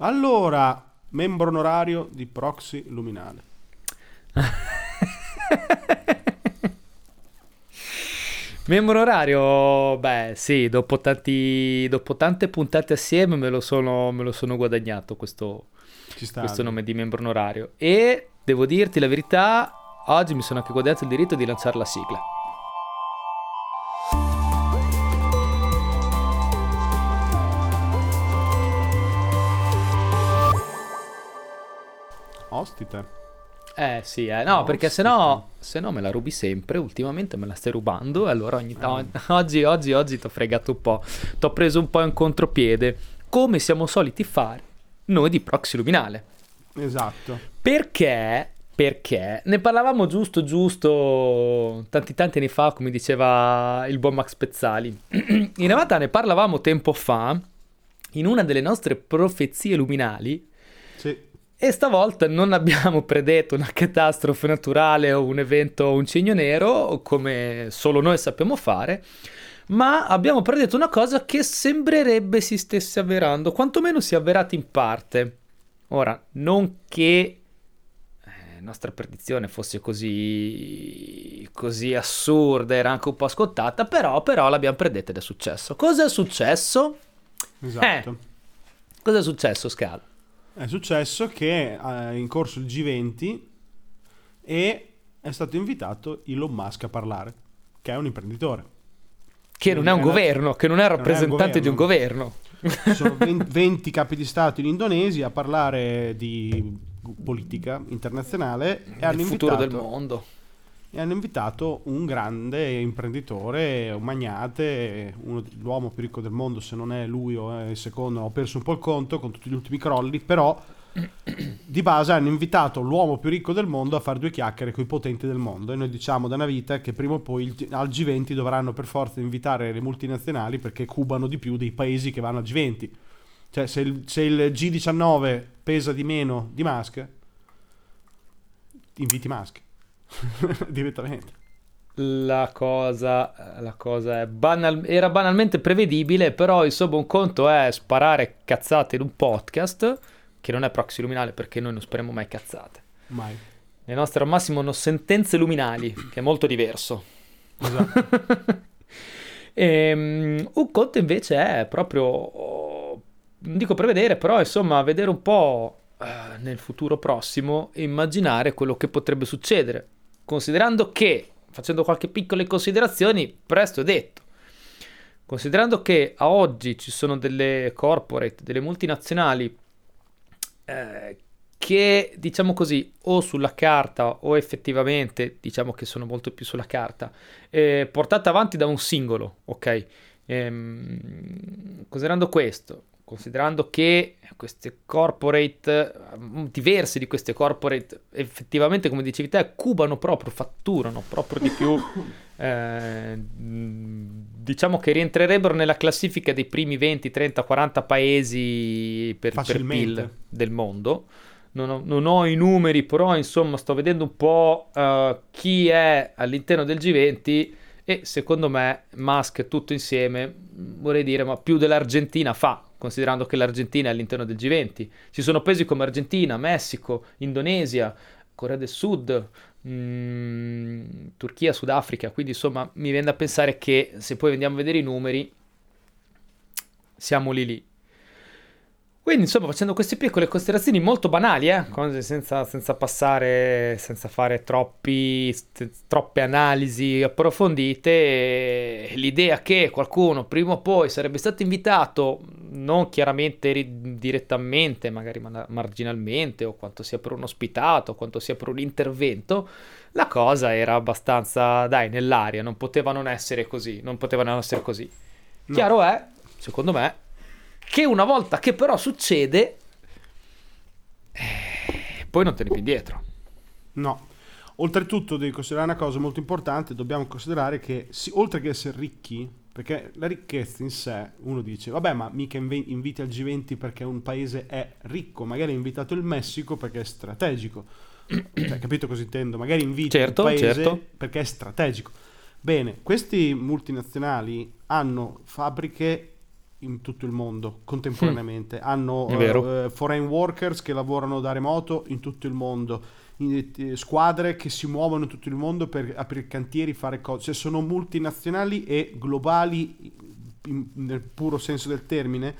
Allora, membro onorario di Proxy Luminale. Membro onorario, beh sì, dopo, tanti, dopo tante puntate assieme me lo sono, me lo sono guadagnato questo, questo nome di membro onorario. E devo dirti la verità, oggi mi sono anche guadagnato il diritto di lanciare la sigla. Ostite. Eh sì, eh. no, perché se no, se no me la rubi sempre, ultimamente me la stai rubando e allora ogni tanto, oggi, oggi, oggi ti ho fregato un po', ti ho preso un po' in contropiede, come siamo soliti fare noi di Proxy Luminale. Esatto. Perché, perché ne parlavamo giusto, giusto, tanti tanti anni fa, come diceva il buon Max Pezzali. in realtà ne parlavamo tempo fa, in una delle nostre profezie luminali, sì e stavolta non abbiamo predetto una catastrofe naturale o un evento, un cigno nero, come solo noi sappiamo fare, ma abbiamo predetto una cosa che sembrerebbe si stesse avverando, quantomeno si è avverata in parte. Ora, non che la eh, nostra predizione fosse così, così assurda, era anche un po' scottata, però, però l'abbiamo predetta ed è successo. Cosa è successo? Esatto. Eh, cosa è successo, Scala? È successo che è in corso il G20 e è stato invitato Elon Musk a parlare, che è un imprenditore. Che non è un governo, che non è rappresentante di un governo. Sono 20 capi di Stato in Indonesia a parlare di politica internazionale e hanno futuro del mondo e hanno invitato un grande imprenditore, un magnate, uno, l'uomo più ricco del mondo, se non è lui o è il secondo, ho perso un po' il conto con tutti gli ultimi crolli, però di base hanno invitato l'uomo più ricco del mondo a fare due chiacchiere con i potenti del mondo e noi diciamo da una vita che prima o poi il, al G20 dovranno per forza invitare le multinazionali perché cubano di più dei paesi che vanno al G20. Cioè se il, se il G19 pesa di meno di Musk, inviti Musk. direttamente. La cosa, la cosa banal, era banalmente prevedibile, però insomma un conto è sparare cazzate in un podcast, che non è proxy luminale perché noi non spariamo mai cazzate. Mai. Le nostre al massimo sono sentenze luminali, che è molto diverso. Esatto. e, um, un conto invece è proprio, non dico prevedere, però insomma vedere un po' uh, nel futuro prossimo e immaginare quello che potrebbe succedere considerando che, facendo qualche piccole considerazioni, presto è detto, considerando che a oggi ci sono delle corporate, delle multinazionali eh, che, diciamo così, o sulla carta o effettivamente, diciamo che sono molto più sulla carta, eh, portate avanti da un singolo, ok? Ehm, considerando questo, considerando che queste corporate, diverse di queste corporate, effettivamente, come dicevi te, cubano proprio, fatturano proprio di più. Eh, diciamo che rientrerebbero nella classifica dei primi 20, 30, 40 paesi per, per PIL del mondo. Non ho, non ho, i numeri, però insomma sto vedendo un po' uh, chi è all'interno del G20 e secondo me Musk tutto insieme, vorrei dire, ma più dell'Argentina fa considerando che l'Argentina è all'interno del G20. Ci sono paesi come Argentina, Messico, Indonesia, Corea del Sud, mh, mm, Turchia, Sudafrica, quindi insomma mi viene da pensare che se poi andiamo a vedere i numeri, siamo lì lì. Quindi, insomma, facendo queste piccole considerazioni molto banali, eh? senza, senza, passare, senza fare troppi, troppe analisi approfondite, l'idea che qualcuno prima o poi sarebbe stato invitato, non chiaramente direttamente, magari marginalmente, o quanto sia per un ospitato, quanto sia per un intervento, la cosa era abbastanza, dai, nell'aria, non poteva non essere così, non poteva non essere così. No. Chiaro è, secondo me, che una volta che però succede, eh, poi non te ne più indietro. No. Oltretutto devi considerare una cosa molto importante, dobbiamo considerare che oltre che essere ricchi, perché la ricchezza in sé, uno dice, vabbè ma mica inviti al G20 perché un paese è ricco, magari ha invitato il Messico perché è strategico. cioè, capito cosa intendo? Magari inviti certo, un paese certo. perché è strategico. Bene, questi multinazionali hanno fabbriche in tutto il mondo contemporaneamente. Mm. Hanno uh, foreign workers che lavorano da remoto in tutto il mondo, squadre che si muovono in tutto il mondo per aprire cantieri, fare cose. Cioè sono multinazionali e globali in, nel puro senso del termine.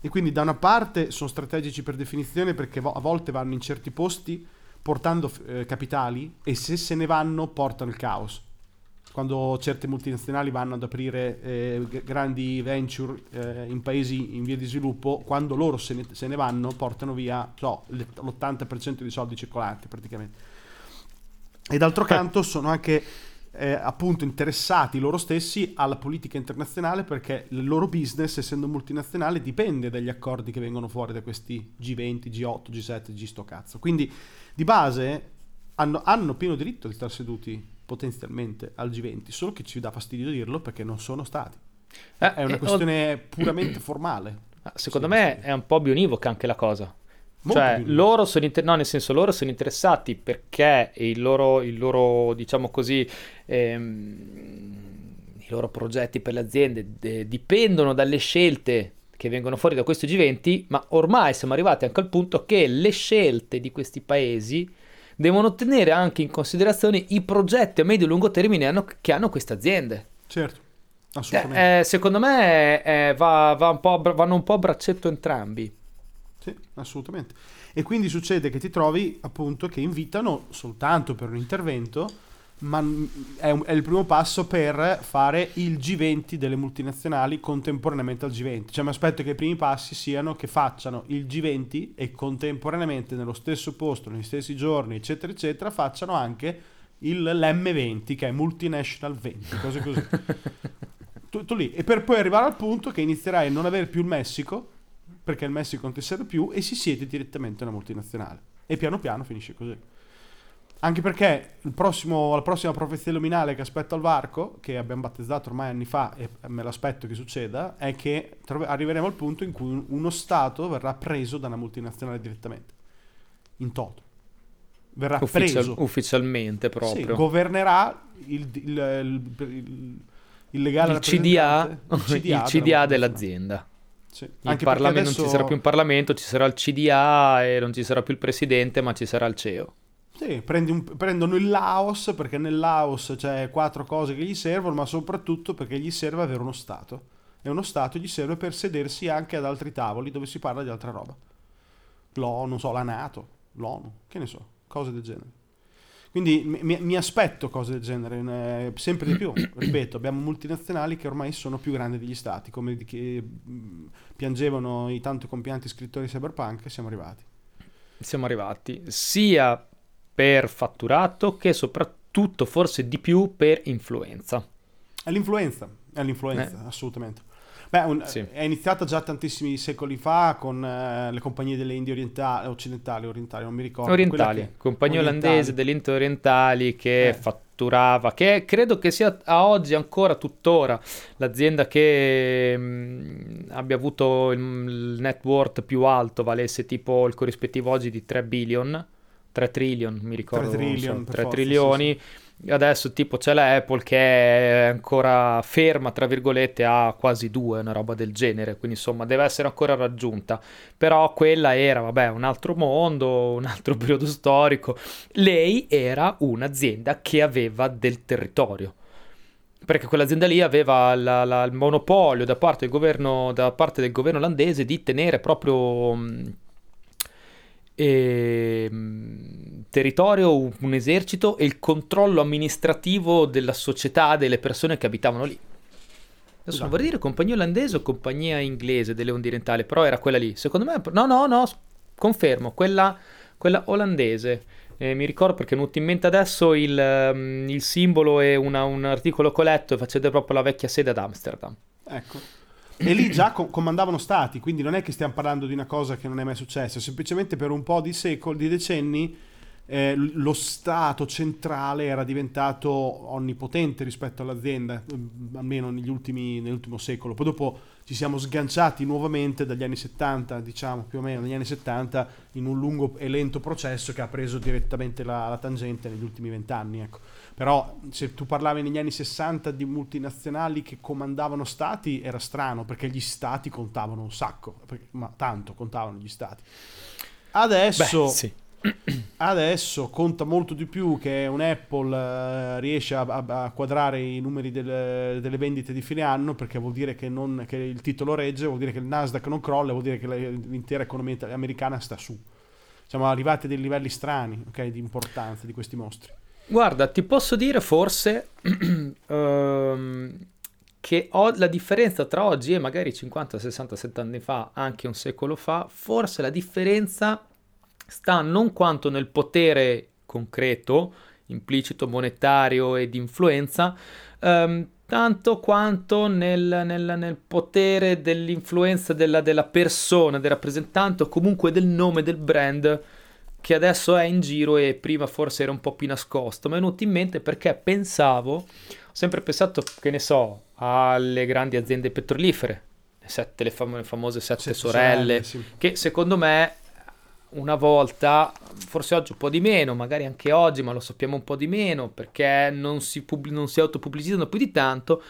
E quindi da una parte sono strategici per definizione perché a volte vanno in certi posti portando eh, capitali e se se ne vanno portano il caos quando certe multinazionali vanno ad aprire eh, grandi venture eh, in paesi in via di sviluppo, quando loro se ne, se ne vanno portano via so, l'80% dei soldi circolanti praticamente. E d'altro canto sono anche eh, appunto interessati loro stessi alla politica internazionale perché il loro business, essendo multinazionale, dipende dagli accordi che vengono fuori da questi G20, G8, G7, G sto cazzo. Quindi di base hanno, hanno pieno diritto di stare seduti potenzialmente al G20, solo che ci dà fastidio dirlo perché non sono stati. Eh, è una questione puramente formale. Ah, secondo sì, me sì. è un po' bionivoca anche la cosa. Molto cioè, loro sono, inter- no, nel senso, loro sono interessati perché il loro, il loro diciamo così, ehm, i loro progetti per le aziende de- dipendono dalle scelte che vengono fuori da questo G20, ma ormai siamo arrivati anche al punto che le scelte di questi paesi devono tenere anche in considerazione i progetti a medio e lungo termine hanno, che hanno queste aziende. Certo, assolutamente. Eh, secondo me eh, va, va un vanno un po' a braccetto entrambi. Sì, assolutamente. E quindi succede che ti trovi appunto che invitano soltanto per un intervento ma è, un, è, il primo passo per fare il G20 delle multinazionali contemporaneamente al G20. Cioè mi aspetto che i primi passi siano che facciano il G20 e contemporaneamente nello stesso posto, negli stessi giorni, eccetera, eccetera, facciano anche il, l'M20 che è Multinational 20, cose così. Tutto lì. E per poi arrivare al punto che inizierai a non avere più il Messico, perché il Messico non ti serve più, e si siede direttamente una multinazionale. E piano piano finisce così. Anche perché prossimo, la prossima profezia luminale che aspetto al varco, che abbiamo battezzato ormai anni fa e me l'aspetto che succeda, è che arriveremo al punto in cui uno Stato verrà preso da una multinazionale direttamente. In toto. Verrà Ufficial, preso. Ufficialmente proprio. Sì, governerà il, il, il, il legale il CDA, il CDA, CDA dell'azienda. Sì. Anche Parlamento, adesso... Non ci sarà più un Parlamento, ci sarà il CDA e non ci sarà più il Presidente, ma ci sarà il CEO. Sì, un, prendono il Laos perché nel Laos c'è quattro cose che gli servono, ma soprattutto perché gli serve avere uno Stato. E uno Stato gli serve per sedersi anche ad altri tavoli dove si parla di altra roba. L'ONU, non so, la Nato, l'ONU, che ne so, cose del genere. Quindi mi, mi aspetto cose del genere, eh, sempre di più. Ripeto, abbiamo multinazionali che ormai sono più grandi degli stati, come che piangevano i tanto compianti scrittori cyberpunk, siamo arrivati. Siamo arrivati sia per fatturato che soprattutto forse di più per influenza. È l'influenza, è l'influenza, eh. assolutamente. Beh, un, sì. è iniziata già tantissimi secoli fa con eh, le compagnie delle Indie orientali, occidentali, orientali, non mi ricordo. Orientali, che, compagnia olandese delle Indie orientali che eh. fatturava, che credo che sia a oggi ancora tuttora l'azienda che mh, mm, abbia avuto il, il net worth più alto, valesse tipo il corrispettivo oggi di 3 billion 3 trillion, mi ricordo. 3 trillion, so, 3 forza, trilioni. Sì, sì. Adesso tipo c'è la Apple che è ancora ferma, tra virgolette, a quasi 2, una roba del genere, quindi insomma deve essere ancora raggiunta. Però quella era, vabbè, un altro mondo, un altro periodo storico. Lei era un'azienda che aveva del territorio perché quell'azienda lì aveva la, la, il monopolio da parte, governo, da parte, del governo olandese di tenere proprio e, ehm, territorio, un esercito e il controllo amministrativo della società, delle persone che abitavano lì. Adesso esatto. non vorrei dire compagnia olandese o compagnia inglese delle onde orientali, però era quella lì. Secondo me, no, no, no, confermo, quella, quella olandese. Eh, mi ricordo perché non ti in mente adesso il, um, il simbolo e una, un articolo che ho letto e faceva proprio la vecchia sede ad Amsterdam. Ecco e lì già co- comandavano stati, quindi non è che stiamo parlando di una cosa che non è mai successa, semplicemente per un po' di secoli, di decenni, eh, lo Stato centrale era diventato onnipotente rispetto all'azienda, mm, almeno negli ultimi, nell'ultimo secolo. Poi dopo ci siamo sganciati nuovamente dagli anni 70, diciamo più o meno dagli anni 70, in un lungo e lento processo che ha preso direttamente la, la tangente negli ultimi vent'anni. Ecco. Però se tu parlavi negli anni 60 di multinazionali che comandavano stati era strano perché gli stati contavano un sacco, perché, ma tanto contavano gli stati. Adesso, Beh, sì. adesso conta molto di più che un Apple eh, riesce a, a, a, quadrare i numeri del, delle vendite di fine anno perché vuol dire che, non, che, il titolo regge, vuol dire che il Nasdaq non crolla, vuol dire che l'intera economia americana sta su. Siamo arrivati a dei livelli strani okay, di importanza di questi mostri. Guarda, ti posso dire forse um, che ho la differenza tra oggi e magari 50, 60, 70 anni fa, anche un secolo fa, forse la differenza sta non quanto nel potere concreto, implicito, monetario e di influenza, um, tanto quanto nel, nel, nel potere dell'influenza della, della, persona, del rappresentante o comunque del nome del brand che adesso è in giro e prima forse era un po' più nascosto. Mi è venuto in mente perché pensavo, ho sempre pensato, che ne so, alle grandi aziende petrolifere, le, sette, le, fam- le famose sette, sette sorelle, sorelle sì. che secondo me una volta, forse oggi un po' di meno, magari anche oggi, ma lo sappiamo un po' di meno perché non si, pub- non si autopubblicizzano più di tanto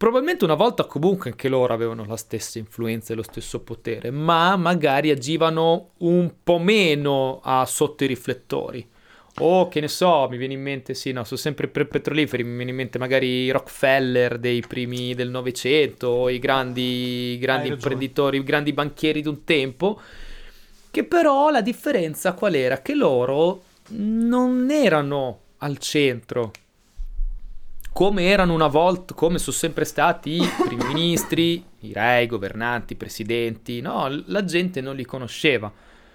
Probabilmente una volta comunque anche loro avevano la stessa influenza e lo stesso potere, ma magari agivano un po' meno a sotto i riflettori. O che ne so, mi viene in mente, sì, no, sono sempre per petroliferi, mi viene in mente magari i Rockefeller dei primi del Novecento, i grandi, grandi imprenditori, i grandi banchieri di un tempo, che però la differenza qual era? Che loro non erano al centro. Come erano una volta, come sono sempre stati i primi ministri, i re, i governanti, i presidenti, no, la gente non li conosceva,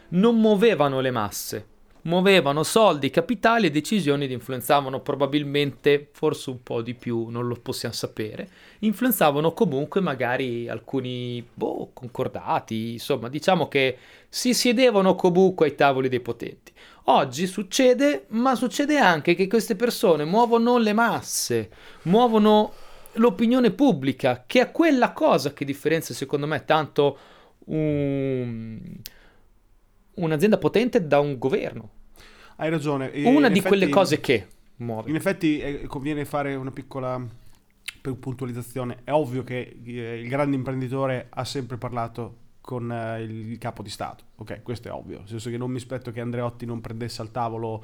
non muovevano le masse, muovevano soldi, capitali e decisioni ed influenzavano probabilmente, forse un po' di più, non lo possiamo sapere, influenzavano comunque magari alcuni boh, concordati, insomma, diciamo che si siedevano comunque ai tavoli dei potenti. Oggi succede, ma succede anche che queste persone muovono le masse, muovono l'opinione pubblica, che è quella cosa che differenzia secondo me tanto un... un'azienda potente da un governo. Hai ragione. Una in di effetti, quelle cose che muove. In effetti eh, conviene fare una piccola puntualizzazione. È ovvio che eh, il grande imprenditore ha sempre parlato con eh, il capo di Stato. Ok, questo è ovvio, nel senso che non mi aspetto che Andreotti non prendesse al tavolo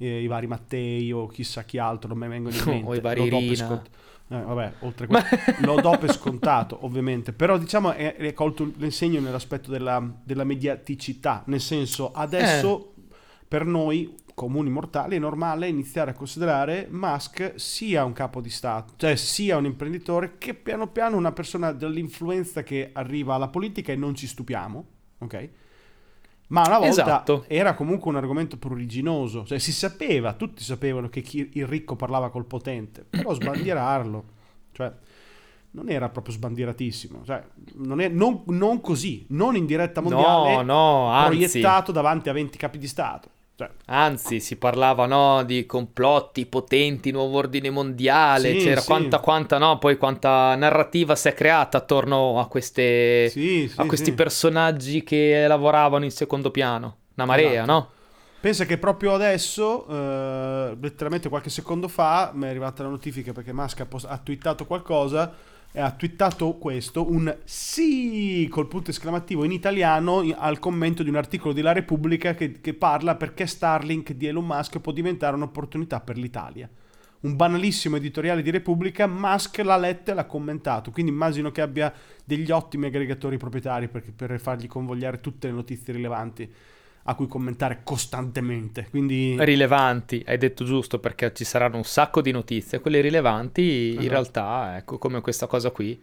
i vari Mattei o chissà chi altro, non mi vengono in mente. o i vari Rina. Scont- eh, vabbè, oltre a questo, lo do per scontato, ovviamente, però diciamo è, è colto l'insegno nell'aspetto della, della mediaticità, nel senso adesso eh. per noi comuni mortali è normale iniziare a considerare Musk sia un capo di Stato, cioè sia un imprenditore che piano piano una persona dell'influenza che arriva alla politica e non ci stupiamo, ok? Ma una volta esatto. era comunque un argomento pruriginoso, cioè si sapeva, tutti sapevano che chi, il ricco parlava col potente, però sbandierarlo, cioè non era proprio sbandieratissimo, cioè non, è, non, non così, non in diretta mondiale, no, no, proiettato davanti a 20 capi di Stato. Cioè. Anzi, si parlava no, di complotti potenti, nuovo ordine mondiale, sì, c'era sì. quanta, quanta, no, poi quanta narrativa si è creata attorno a, queste, sì, a questi personaggi che lavoravano in secondo piano. Una marea, esatto. no? Pensa che proprio adesso, eh, letteralmente qualche secondo fa, mi è arrivata la notifica perché Musk ha, post- ha twittato qualcosa ha twittato questo, un sì col punto esclamativo in italiano al commento di un articolo di La Repubblica che, che parla perché Starlink di Elon Musk può diventare un'opportunità per l'Italia. Un banalissimo editoriale di Repubblica, Musk l'ha letto e l'ha commentato, quindi immagino che abbia degli ottimi aggregatori proprietari per, per fargli convogliare tutte le notizie rilevanti a cui commentare costantemente. Quindi... Rilevanti, hai detto giusto, perché ci saranno un sacco di notizie. Quelle rilevanti, esatto. in realtà, ecco, come questa cosa qui.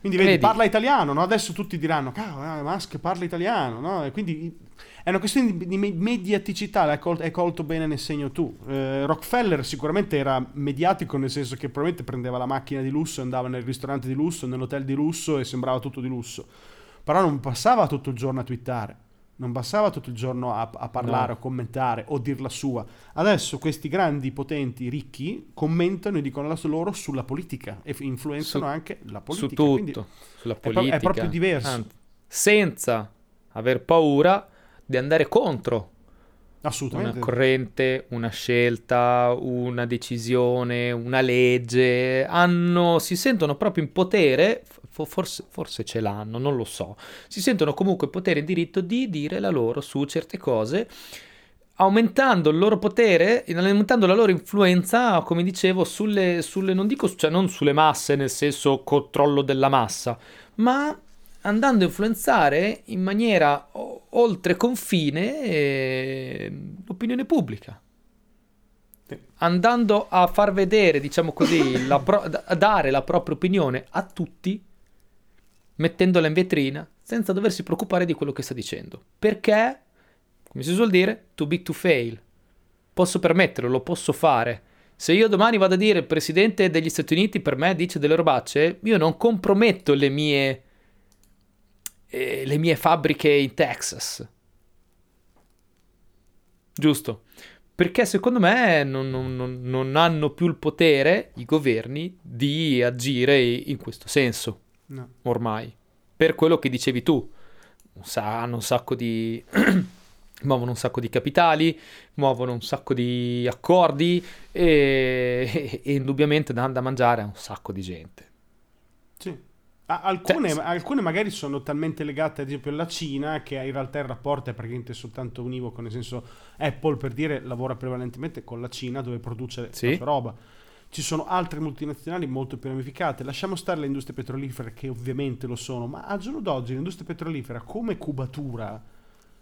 Quindi vedi, vedi, parla italiano, no? Adesso tutti diranno, cavolo, eh, Musk parla italiano, no? E quindi è una questione di, di mediaticità, l'hai colto, hai colto bene nel segno tu. Eh, Rockefeller sicuramente era mediatico nel senso che probabilmente prendeva la macchina di lusso, andava nel ristorante di lusso, nell'hotel di lusso e sembrava tutto di lusso. Però non passava tutto il giorno a twittare non bastava tutto il giorno a, a parlare No. o commentare o dir la sua. Adesso questi grandi potenti ricchi commentano e dicono la loro sulla politica e influenzano Su- anche la su politica. tutto, quindi sulla pro- è politica. proprio diverso. Anzi, senza aver paura di andare contro una assolutamente. corrente, una scelta, una decisione, una legge. Hanno, si sentono proprio in potere, forse, forse ce l'hanno, non lo so. Si sentono comunque potere e diritto di dire la loro su certe cose, aumentando il loro potere, aumentando la loro influenza, come dicevo, sulle, sulle non dico, cioè non sulle masse, nel senso controllo della massa, ma andando a influenzare in maniera o- oltre confine eh, l'opinione pubblica. Sì. Andando a far vedere, diciamo così, la pro- a dare la propria opinione a tutti, mettendola in vetrina, senza doversi preoccupare di quello che sta dicendo. Perché, come si suol dire, too big to fail. Posso permetterlo, lo posso fare. Se io domani vado a dire il presidente degli Stati Uniti per me dice delle robacce, io non comprometto le mie, eh, le mie fabbriche in Texas. Giusto? Perché secondo me non- non- non hanno più il potere, i governi, di agire in questo senso, No. ormai. Per quello che dicevi tu. Hanno un sacco di... muovono un sacco di capitali, muovono un sacco di accordi e, e indubbiamente danno da mangiare a un sacco di gente. Sì. Alcune, Cioè, alcune magari sono talmente legate, ad esempio, alla Cina, che in realtà il rapporto è praticamente soltanto univoco, nel senso Apple, per dire, lavora prevalentemente con la Cina dove produce Sì. la sua roba. Ci sono altre multinazionali molto più ramificate. Lasciamo stare le industrie petrolifere, che ovviamente lo sono, ma al giorno d'oggi l'industria petrolifera come cubatura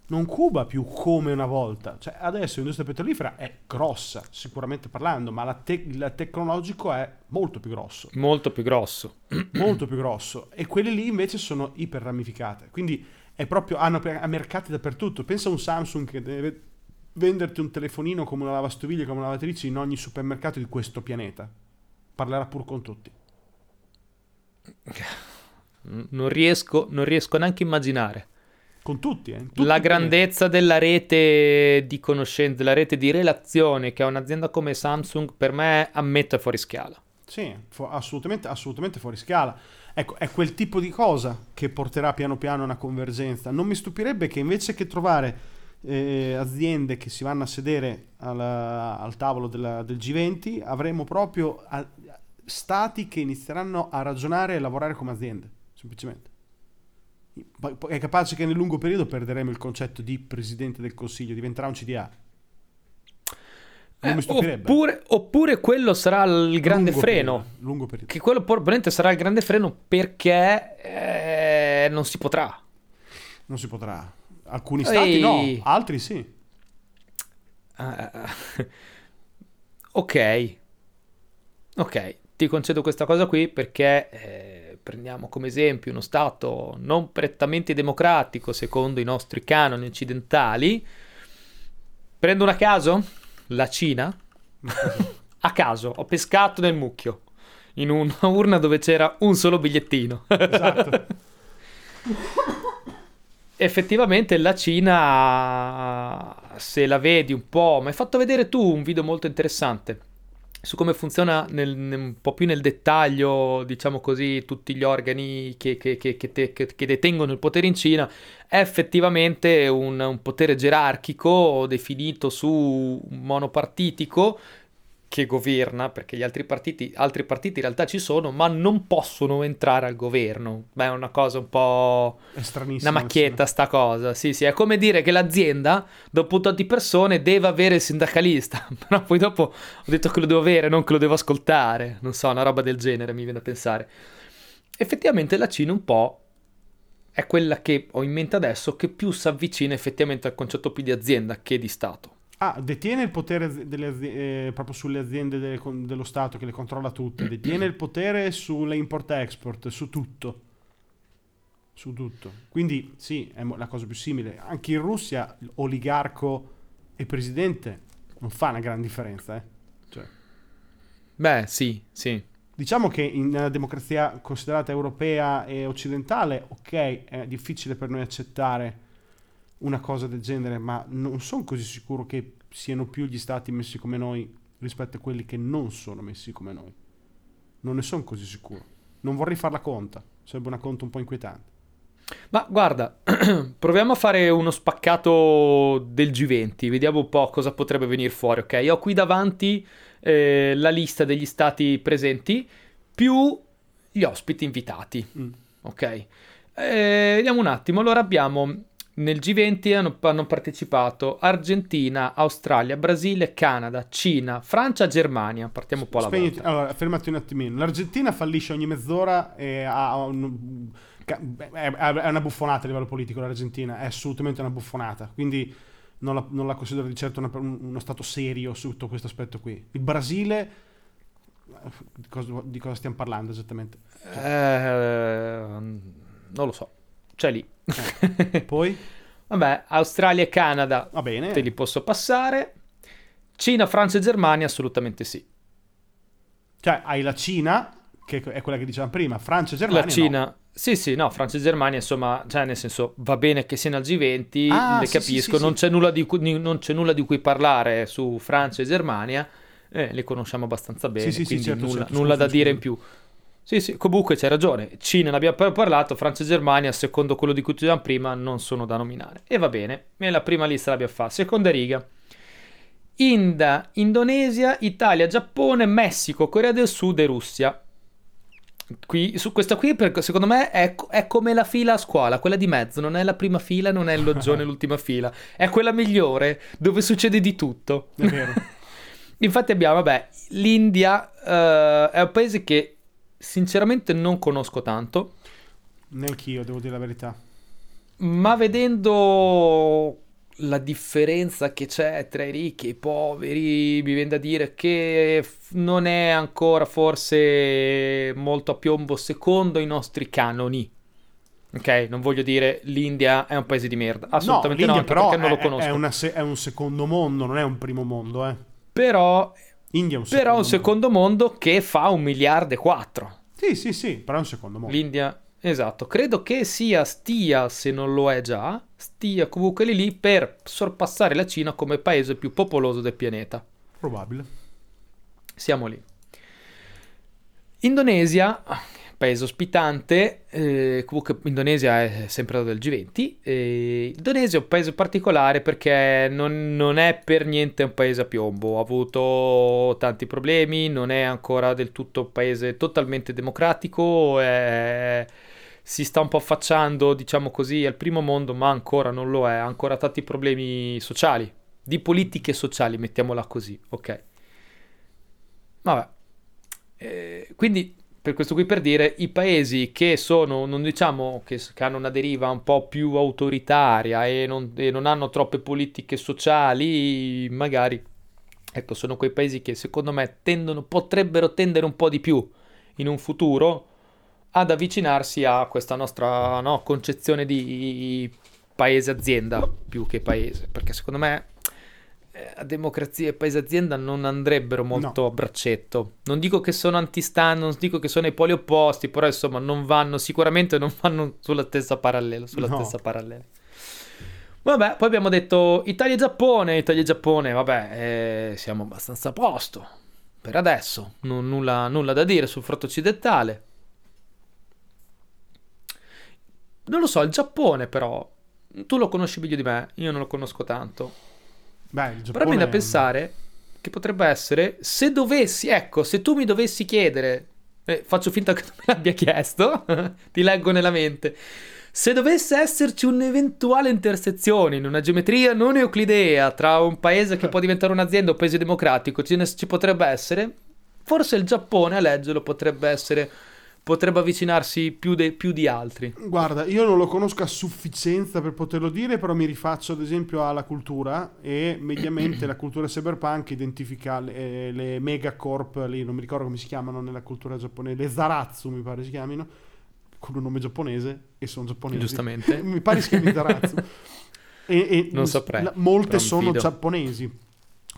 non cuba più come una volta. Cioè, adesso l'industria petrolifera è grossa, sicuramente parlando, ma la te- il tecnologico è molto più grosso Molto più grosso. molto più grosso e quelle lì invece sono iper ramificate quindi è proprio hanno mercati dappertutto pensa a un Samsung che deve venderti un telefonino come una lavastoviglie come una lavatrice in ogni supermercato di questo pianeta parlerà pur con tutti Non riesco, non riesco neanche a immaginare. con tutti, eh, in tutto la grandezza della rete di conoscenze, della rete di relazione che ha un'azienda come Samsung, per me ammetto è fuori scala. Sì, fu- assolutamente, assolutamente fuori scala. Ecco, è quel tipo di cosa che porterà piano piano a una convergenza. Non mi stupirebbe che invece che trovare eh, aziende che si vanno a sedere alla- al tavolo della- del G20, avremo proprio a- stati che inizieranno a ragionare e lavorare come aziende, semplicemente. È capace che nel lungo periodo perderemo il concetto di presidente del consiglio, diventerà un CDA. Eh, oppure, oppure quello sarà il grande Lungo freno. periodo. Che quello probabilmente sarà il grande freno perché eh, non si potrà. Non si potrà. Alcuni stati no, Ehi. altri sì. Ah, ok, ok, ti concedo questa cosa qui perché eh, prendiamo come esempio uno Stato non prettamente democratico secondo i nostri canoni occidentali. Prendo una a caso? La Cina? a caso, ho pescato nel mucchio, in una urna dove c'era un solo bigliettino. Esatto. Effettivamente la Cina, se la vedi un po', mi hai fatto vedere tu un video molto interessante su come funziona nel- nel- un po' più nel dettaglio, diciamo così, tutti gli organi che, che- che- che te- che- che detengono il potere in Cina. È effettivamente un, un potere gerarchico definito su monopartitico che governa, perché gli altri partiti, altri partiti in realtà ci sono, ma non possono entrare al governo. Beh, è una cosa un po'... È stranissimo. Una macchietta sta cosa, sì sì, è come dire che l'azienda dopo un tot di persone deve avere il sindacalista, però poi dopo ho detto che lo devo avere, non che lo devo ascoltare, non so, una roba del genere mi viene a pensare. Effettivamente la Cina un po' è quella che ho in mente adesso che più si avvicina effettivamente al concetto più di azienda che di Stato. Ah, detiene il potere delle azi- eh, proprio sulle aziende delle dello Stato che le controlla tutte. Detiene il potere sulle import-export, su tutto. Su tutto. Quindi sì, è la cosa più simile. Anche in Russia, oligarco e presidente non fa una gran differenza. Eh. Cioè, Beh, sì, sì. Diciamo che in una democrazia considerata europea e occidentale, ok, è difficile per noi accettare una cosa del genere, ma non sono così sicuro che siano più gli stati messi come noi rispetto a quelli che non sono messi come noi. Non ne sono così sicuro. Non vorrei farla conta, sarebbe una conta un po' inquietante. Ma guarda, proviamo a fare uno spaccato del G20, vediamo un po' cosa potrebbe venire fuori, ok? Ho qui davanti eh, la lista degli stati presenti più gli ospiti invitati, mm. ok? Eh, vediamo un attimo, allora abbiamo nel G20 hanno, hanno, partecipato Argentina, Australia, Brasile, Canada, Cina, Francia, Germania. Partiamo un po' alla Spegniti. volta. Allora, fermati un attimino. L'Argentina fallisce ogni mezz'ora e ha un è una buffonata a livello politico l'Argentina, è assolutamente una buffonata, quindi non la, non la considero di certo una, uno stato serio su tutto questo aspetto qui. Il Brasile, di cosa, di cosa stiamo parlando esattamente? Eh, non lo so, c'è lì. Eh. Poi? Vabbè, Australia e Canada, Va bene. te li posso passare. Cina, Francia e Germania, assolutamente sì. Cioè, hai la Cina, che è quella che dicevamo prima, Francia e Germania. La Cina, no. Sì, sì, no, Francia e Germania, insomma, cioè nel senso, va bene che siano al G20, ah, le sì, capisco, sì, non, c'è nulla di cui, non c'è nulla di cui parlare su Francia e Germania, eh, le conosciamo abbastanza bene, quindi certo, nulla, certo, nulla da dire in più. Sì, sì, comunque c'hai ragione, Cina ne abbiamo parlato, Francia e Germania, secondo quello di cui dicevamo prima, non sono da nominare. E va bene, nella prima lista l'abbiamo fatta. Seconda riga. India, Indonesia, Italia, Giappone, Messico, Corea del Sud e Russia. Qui, su questa qui, secondo me, è, è, come la fila a scuola, quella di mezzo, non è la prima fila, non è il loggione, l'ultima fila, è quella migliore, dove succede di tutto. Infatti abbiamo, vabbè, l'India uh, è un paese che sinceramente non conosco tanto. Neanch'io, devo dire la verità. Ma vedendo la differenza che c'è tra i ricchi e i poveri, mi viene da dire che non è ancora forse molto a piombo secondo i nostri canoni. Ok, non voglio dire l'India è un paese di merda, assolutamente no, no però perché non lo conosco. È, se- è, un secondo mondo, non è un primo mondo, eh. Però India è un secondo, però un secondo mondo che fa un miliardo e quattro. Sì, sì, sì, però è un secondo mondo. L'India Esatto, credo che sia stia, se non lo è già, stia comunque lì lì per sorpassare la Cina come paese più popoloso del pianeta. Probabile. Siamo lì. Indonesia, paese ospitante, eh, comunque Indonesia è sempre del G20. Eh, Indonesia è un paese particolare perché non, non, è per niente un paese a piombo, ha avuto tanti problemi, non è ancora del tutto un paese totalmente democratico, è si sta un po' affacciando, diciamo così, al primo mondo, ma ancora non lo è, ha ancora tanti problemi sociali, di politiche sociali, mettiamola così, ok? Vabbè. Eh, quindi, per questo qui per dire, i paesi che sono, non diciamo che, che hanno una deriva un po' più autoritaria e non, e non hanno troppe politiche sociali, magari, ecco, sono quei paesi che secondo me tendono, potrebbero tendere un po' di più in un futuro ad avvicinarsi a questa nostra no, concezione di paese-azienda più che paese, perché secondo me eh, democrazia e paese-azienda non andrebbero molto no. a braccetto. Non dico che sono antistan, non dico che sono i poli opposti, però insomma non vanno, sicuramente non vanno sulla stessa parallela. Sulla no. stessa parallela. Vabbè, poi abbiamo detto Italia e Giappone, Italia e Giappone, vabbè, eh, siamo abbastanza a posto. Per adesso, non, nulla, nulla da dire sul fronte occidentale. Non lo so, il Giappone però, tu lo conosci meglio di me, io non lo conosco tanto. Beh, Giappone... Però viene da pensare che potrebbe essere, se dovessi, ecco, se tu mi dovessi chiedere, eh, faccio finta che tu me l'abbia chiesto, ti leggo nella mente, se dovesse esserci un'eventuale intersezione in una geometria non euclidea tra un paese che può diventare un'azienda o un paese democratico, ci, ci potrebbe essere, forse il Giappone a leggerlo potrebbe essere potrebbe avvicinarsi più, de- più, di altri? Guarda, io non lo conosco a sufficienza per poterlo dire, però mi rifaccio ad esempio alla cultura e mediamente la cultura cyberpunk identifica le, le megacorp, lì non mi ricordo come si chiamano nella cultura giapponese, le Zaratsu mi pare si chiamino, con un nome giapponese e sono giapponesi. Giustamente. mi pare si chiami Zaratsu. e, e non saprei. Molte sono fido. giapponesi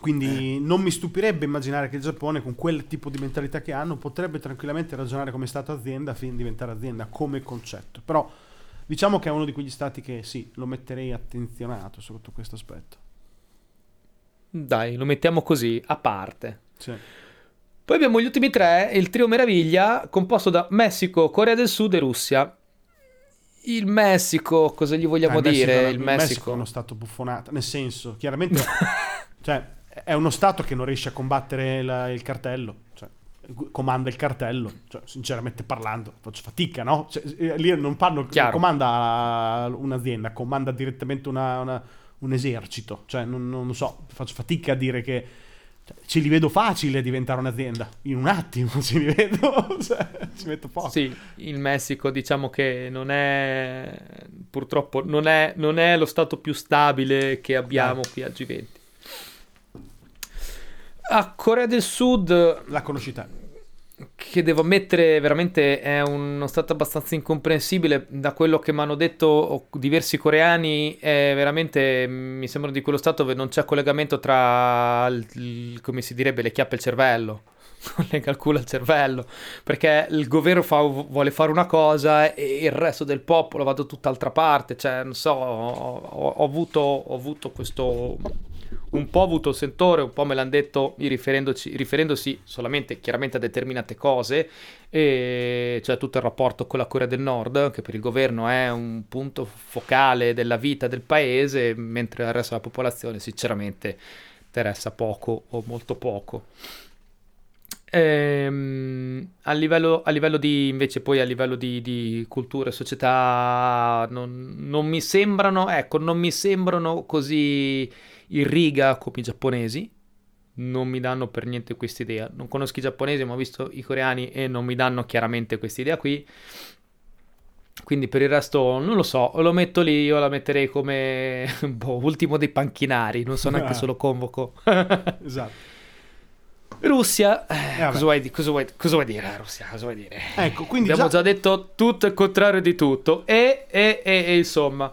quindi eh. non mi stupirebbe immaginare che il Giappone, con quel tipo di mentalità che hanno, potrebbe tranquillamente ragionare come Stato azienda fin di diventare azienda come concetto. Però diciamo che è uno di quegli stati che sì, lo metterei attenzionato sotto questo aspetto. Dai, lo mettiamo così, a parte. Sì. Poi abbiamo gli ultimi tre, il trio meraviglia, composto da Messico, Corea del Sud e Russia. Il Messico, cosa gli vogliamo Ah, il dire? Messico, il il Messico. Messico è uno stato buffonato, nel senso, chiaramente, cioè, è uno stato che non riesce a combattere la- il cartello, cioè, comanda il cartello, cioè, sinceramente parlando, faccio fatica, no? Cioè, eh, lì non parlo, non Chiaro. comanda un'azienda, comanda direttamente una- una- un esercito, cioè, non, non so, faccio fatica a dire che cioè, ce li vedo facile diventare un'azienda, in un attimo ce li vedo, cioè, ci metto poco. Sì, il Messico diciamo che non è purtroppo non è, non è lo stato più stabile che abbiamo qui al G20. A Corea del Sud, La conosci che devo ammettere veramente è uno stato abbastanza incomprensibile, da quello che mi hanno detto diversi coreani, è veramente mi sembra di quello stato dove non c'è collegamento tra, il- il- come si direbbe, le chiappe e il cervello. Non il culo al cervello perché il governo fa- vuole fare una cosa e il resto del popolo va da tutt'altra parte. Cioè, non so, ho- ho avuto, ho avuto questo. Un po' avuto il sentore, un po' me l'hanno detto riferendosi solamente chiaramente a determinate cose, e cioè tutto il rapporto con la Corea del Nord, che per il governo è un punto focale della vita del paese, mentre al resto della popolazione sinceramente interessa poco o molto poco. Ehm, a livello, a livello di invece poi a livello di, di cultura e società non, non mi sembrano ecco non mi sembrano così in riga come i giapponesi. Non mi danno per niente questa idea. Non conosco i giapponesi ma ho visto i coreani e non mi danno chiaramente questa idea qui. Quindi per il resto non lo so. Lo metto lì io la metterei come boh, ultimo dei panchinari. Non so neanche se lo convoco. Esatto. Russia, eh, vabbè. cosa, vuoi, cosa, vuoi, cosa vuoi dire? Russia, cosa vuoi dire? Ecco, quindi Abbiamo già- già... detto tutto il contrario di tutto. E, e, e, e insomma.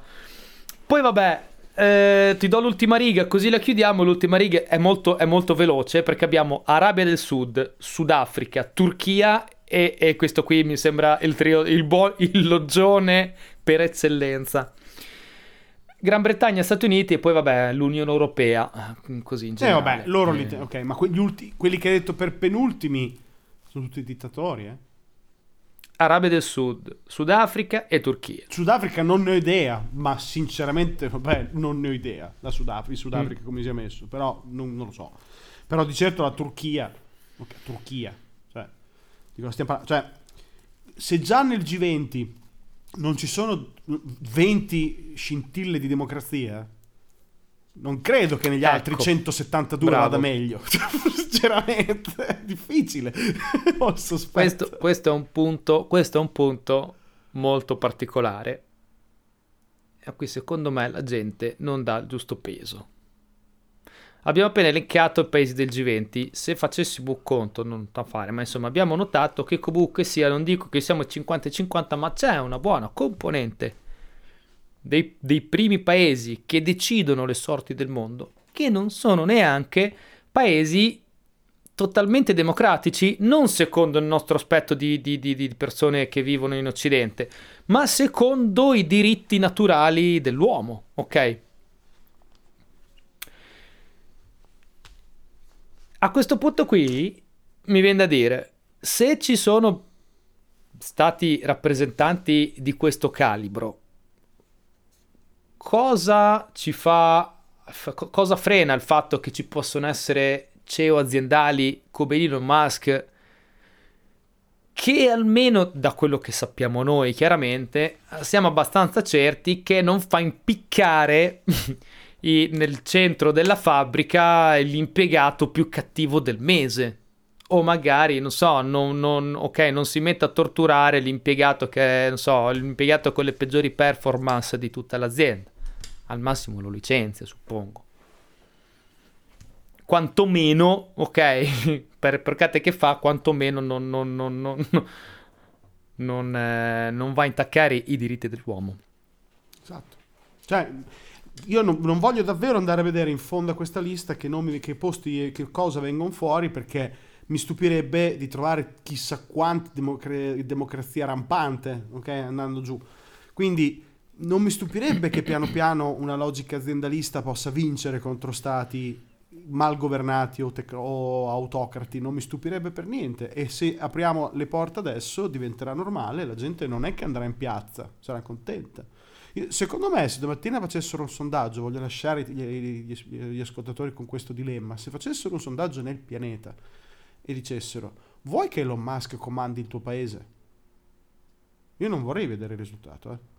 Poi vabbè, eh, ti do l'ultima riga, così la chiudiamo. L'ultima riga è molto, è molto veloce perché abbiamo Arabia del Sud, Sudafrica, Turchia e, e questo qui mi sembra il trio, il, buo- il loggione per eccellenza. Gran Bretagna, Stati Uniti e poi vabbè l'Unione Europea, eh, così in Eh, generale. vabbè, loro li Eh, te- ok, ma quegli ulti- quelli che hai detto per penultimi sono tutti dittatori, eh? Arabia del Sud, Sudafrica e Turchia. Sudafrica non ne ho idea, ma sinceramente, vabbè, non ne ho idea. La Sudafrica, il Mm. Sudafrica come si è messo, però non, non lo so. Però di certo la Turchia, ok, Turchia, cioè? Cioè, se già nel G20 non ci sono 20 scintille di democrazia, non credo che negli Ecco. altri 172 Bravo. vada meglio. Sinceramente, è difficile. Questo, questo è un punto, questo è un punto molto particolare a cui secondo me la gente non dà il giusto peso. Abbiamo appena elencato i paesi del G20, se facessimo un conto, non da fare, ma insomma abbiamo notato che comunque sia, non dico che siamo 50 e 50, ma c'è una buona componente dei, dei primi paesi che decidono le sorti del mondo, che non sono neanche paesi totalmente democratici, non secondo il nostro aspetto di, di- di- di persone che vivono in Occidente, ma secondo i diritti naturali dell'uomo, ok? A questo punto qui mi viene da dire, se ci sono stati rappresentanti di questo calibro, cosa ci fa, f- co- cosa frena il fatto che ci possono essere CEO aziendali come Elon Musk che almeno da quello che sappiamo noi chiaramente siamo abbastanza certi che non fa impiccare i- nel centro della fabbrica l'impiegato più cattivo del mese o magari non so non, non- ok non si mette a torturare l'impiegato che è, non so l'impiegato con le peggiori performance di tutta l'azienda al massimo lo licenzia suppongo quantomeno, ok, per, per che fa, quantomeno non, non, non, non, eh, non va a intaccare i diritti dell'uomo. Esatto. Cioè, io non, non voglio davvero andare a vedere in fondo a questa lista che nomi, che posti e che cosa vengono fuori perché mi stupirebbe di trovare chissà quanti democra- democrazia rampante, ok? Andando giù. Quindi non mi stupirebbe che piano piano una logica aziendalista possa vincere contro stati mal governati o, tec- o, autocrati, non mi stupirebbe per niente. E se apriamo le porte adesso diventerà normale, la gente non è che andrà in piazza, sarà contenta. Secondo me, se domattina facessero un sondaggio, voglio lasciare gli, gli, gli ascoltatori con questo dilemma, se facessero un sondaggio nel pianeta e dicessero, vuoi che Elon Musk comandi il tuo paese? Io non vorrei vedere il risultato, eh